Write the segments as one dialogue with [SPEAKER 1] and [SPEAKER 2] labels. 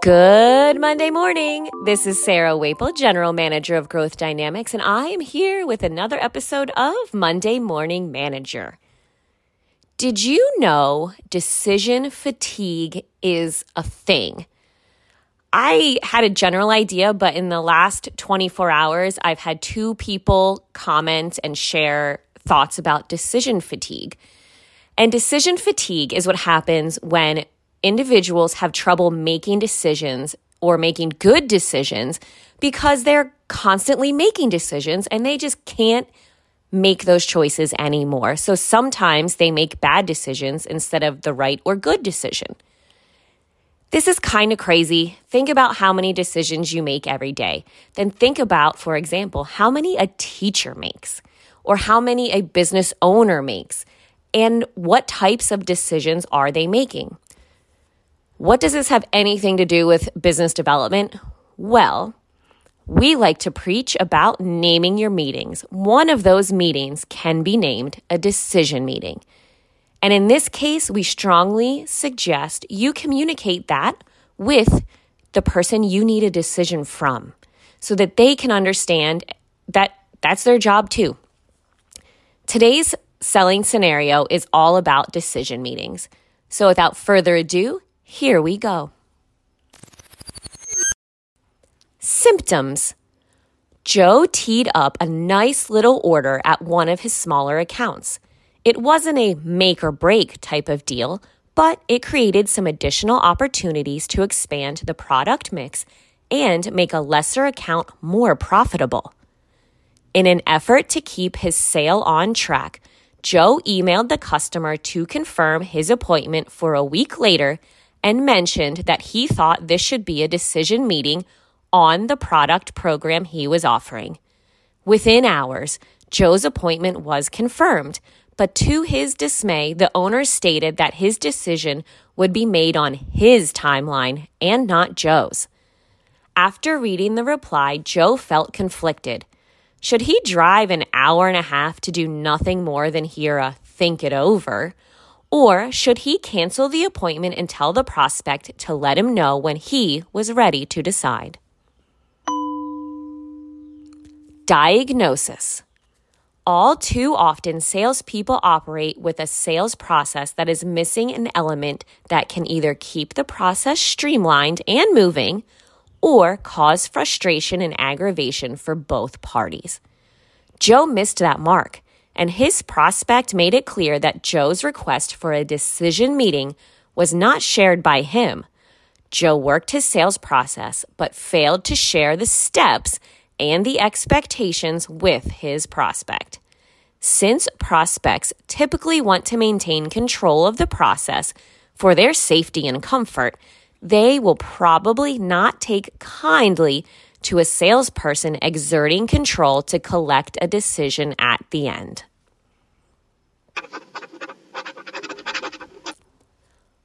[SPEAKER 1] Good Monday morning. This is Sarah Waple, General Manager of Growth Dynamics, and I am here with another episode of Monday Morning Manager. Did you know decision fatigue is a thing? I had a general idea, but in the last 24 hours, I've had two people comment and share thoughts about decision fatigue. And decision fatigue is what happens when individuals have trouble making decisions or making good decisions because they're constantly making decisions and they just can't make those choices anymore. So sometimes they make bad decisions instead of the right or good decision. This is kind of crazy. Think about how many decisions you make every day. Then think about, for example, how many a teacher makes or how many a business owner makes and what types of decisions are they making. What does this have anything to do with business development? Well, we like to preach about naming your meetings. One of those meetings can be named a decision meeting. And in this case, we strongly suggest you communicate that with the person you need a decision from so that they can understand that that's their job too. Today's selling scenario is all about decision meetings. So without further ado, here we go. Symptoms. Joe teed up a nice little order at one of his smaller accounts. It wasn't a make or break type of deal, but it created some additional opportunities to expand the product mix and make a lesser account more profitable. In an effort to keep his sale on track, Joe emailed the customer to confirm his appointment for a week later and mentioned that he thought this should be a decision meeting on the product program he was offering. Within hours, Joe's appointment was confirmed, but to his dismay, the owner stated that his decision would be made on his timeline and not Joe's. After reading the reply, Joe felt conflicted. Should he drive an hour and a half to do nothing more than hear a think it over? Or should he cancel the appointment and tell the prospect to let him know when he was ready to decide? Diagnosis. All too often, salespeople operate with a sales process that is missing an element that can either keep the process streamlined and moving or cause frustration and aggravation for both parties. Joe missed that mark and his prospect made it clear that Joe's request for a decision meeting was not shared by him. Joe worked his sales process, but failed to share the steps and the expectations with his prospect. Since prospects typically want to maintain control of the process for their safety and comfort, they will probably not take kindly to a salesperson exerting control to collect a decision at the end.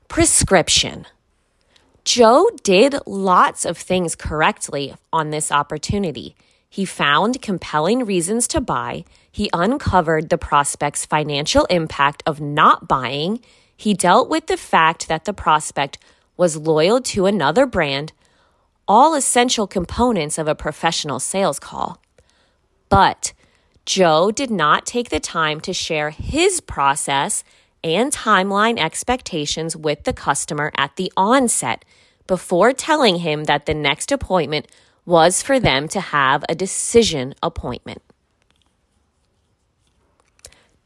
[SPEAKER 1] Prescription. Joe did lots of things correctly on this opportunity. He found compelling reasons to buy. He uncovered the prospect's financial impact of not buying. He dealt with the fact that the prospect was loyal to another brand, all essential components of a professional sales call. But Joe did not take the time to share his process and timeline expectations with the customer at the onset before telling him that the next appointment was for them to have a decision appointment.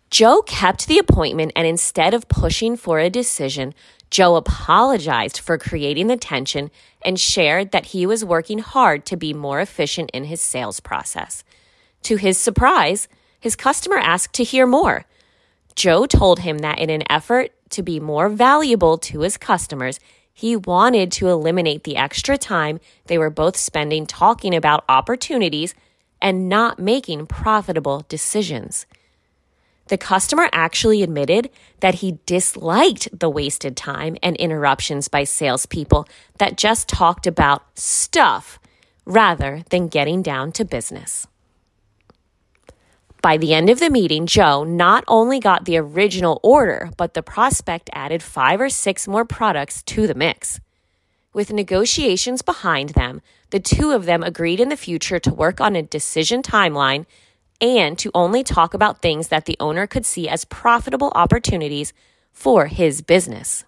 [SPEAKER 1] Joe kept the appointment and instead of pushing for a decision, Joe apologized for creating the tension and shared that he was working hard to be more efficient in his sales process. To his surprise, his customer asked to hear more. Joe told him that in an effort to be more valuable to his customers, he wanted to eliminate the extra time they were both spending talking about opportunities and not making profitable decisions. The customer actually admitted that he disliked the wasted time and interruptions by salespeople that just talked about stuff rather than getting down to business. By the end of the meeting, Joe not only got the original order, but the prospect added five or six more products to the mix. With negotiations behind them, the two of them agreed in the future to work on a decision timeline and to only talk about things that the owner could see as profitable opportunities for his business.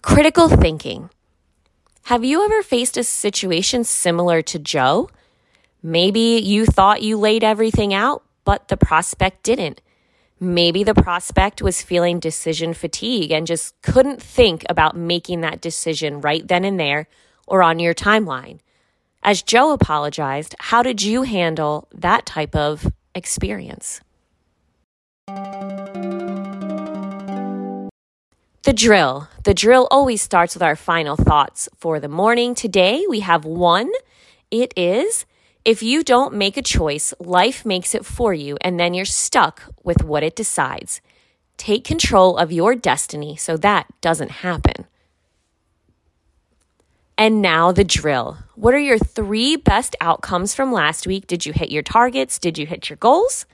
[SPEAKER 1] Critical thinking. Have you ever faced a situation similar to Joe? Maybe you thought you laid everything out, but the prospect didn't. Maybe the prospect was feeling decision fatigue and just couldn't think about making that decision right then and there or on your timeline. As Joe apologized, how did you handle that type of experience? The drill. The drill always starts with our final thoughts for the morning. Today we have one. It is if you don't make a choice, life makes it for you, and then you're stuck with what it decides. Take control of your destiny so that doesn't happen. And now the drill. What are your three best outcomes from last week? Did you hit your targets? Did you hit your goals?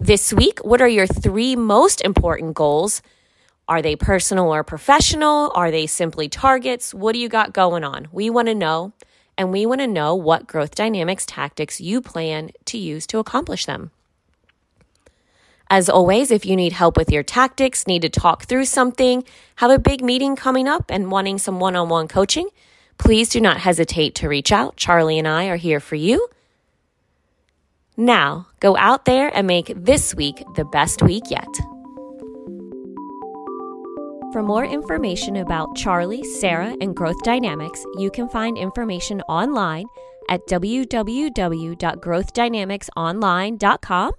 [SPEAKER 1] This week, what are your three most important goals? Are they personal or professional? Are they simply targets? What do you got going on? We want to know, and we want to know what growth dynamics tactics you plan to use to accomplish them. As always, if you need help with your tactics, need to talk through something, have a big meeting coming up, and wanting some one on one coaching, Please do not hesitate to reach out. Charlie and I are here for you. Now, go out there and make this week the best week yet. For more information about Charlie, Sarah, and Growth Dynamics, you can find information online at www.growthdynamicsonline.com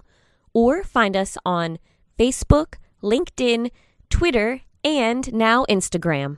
[SPEAKER 1] or find us on Facebook, LinkedIn, Twitter, and now Instagram.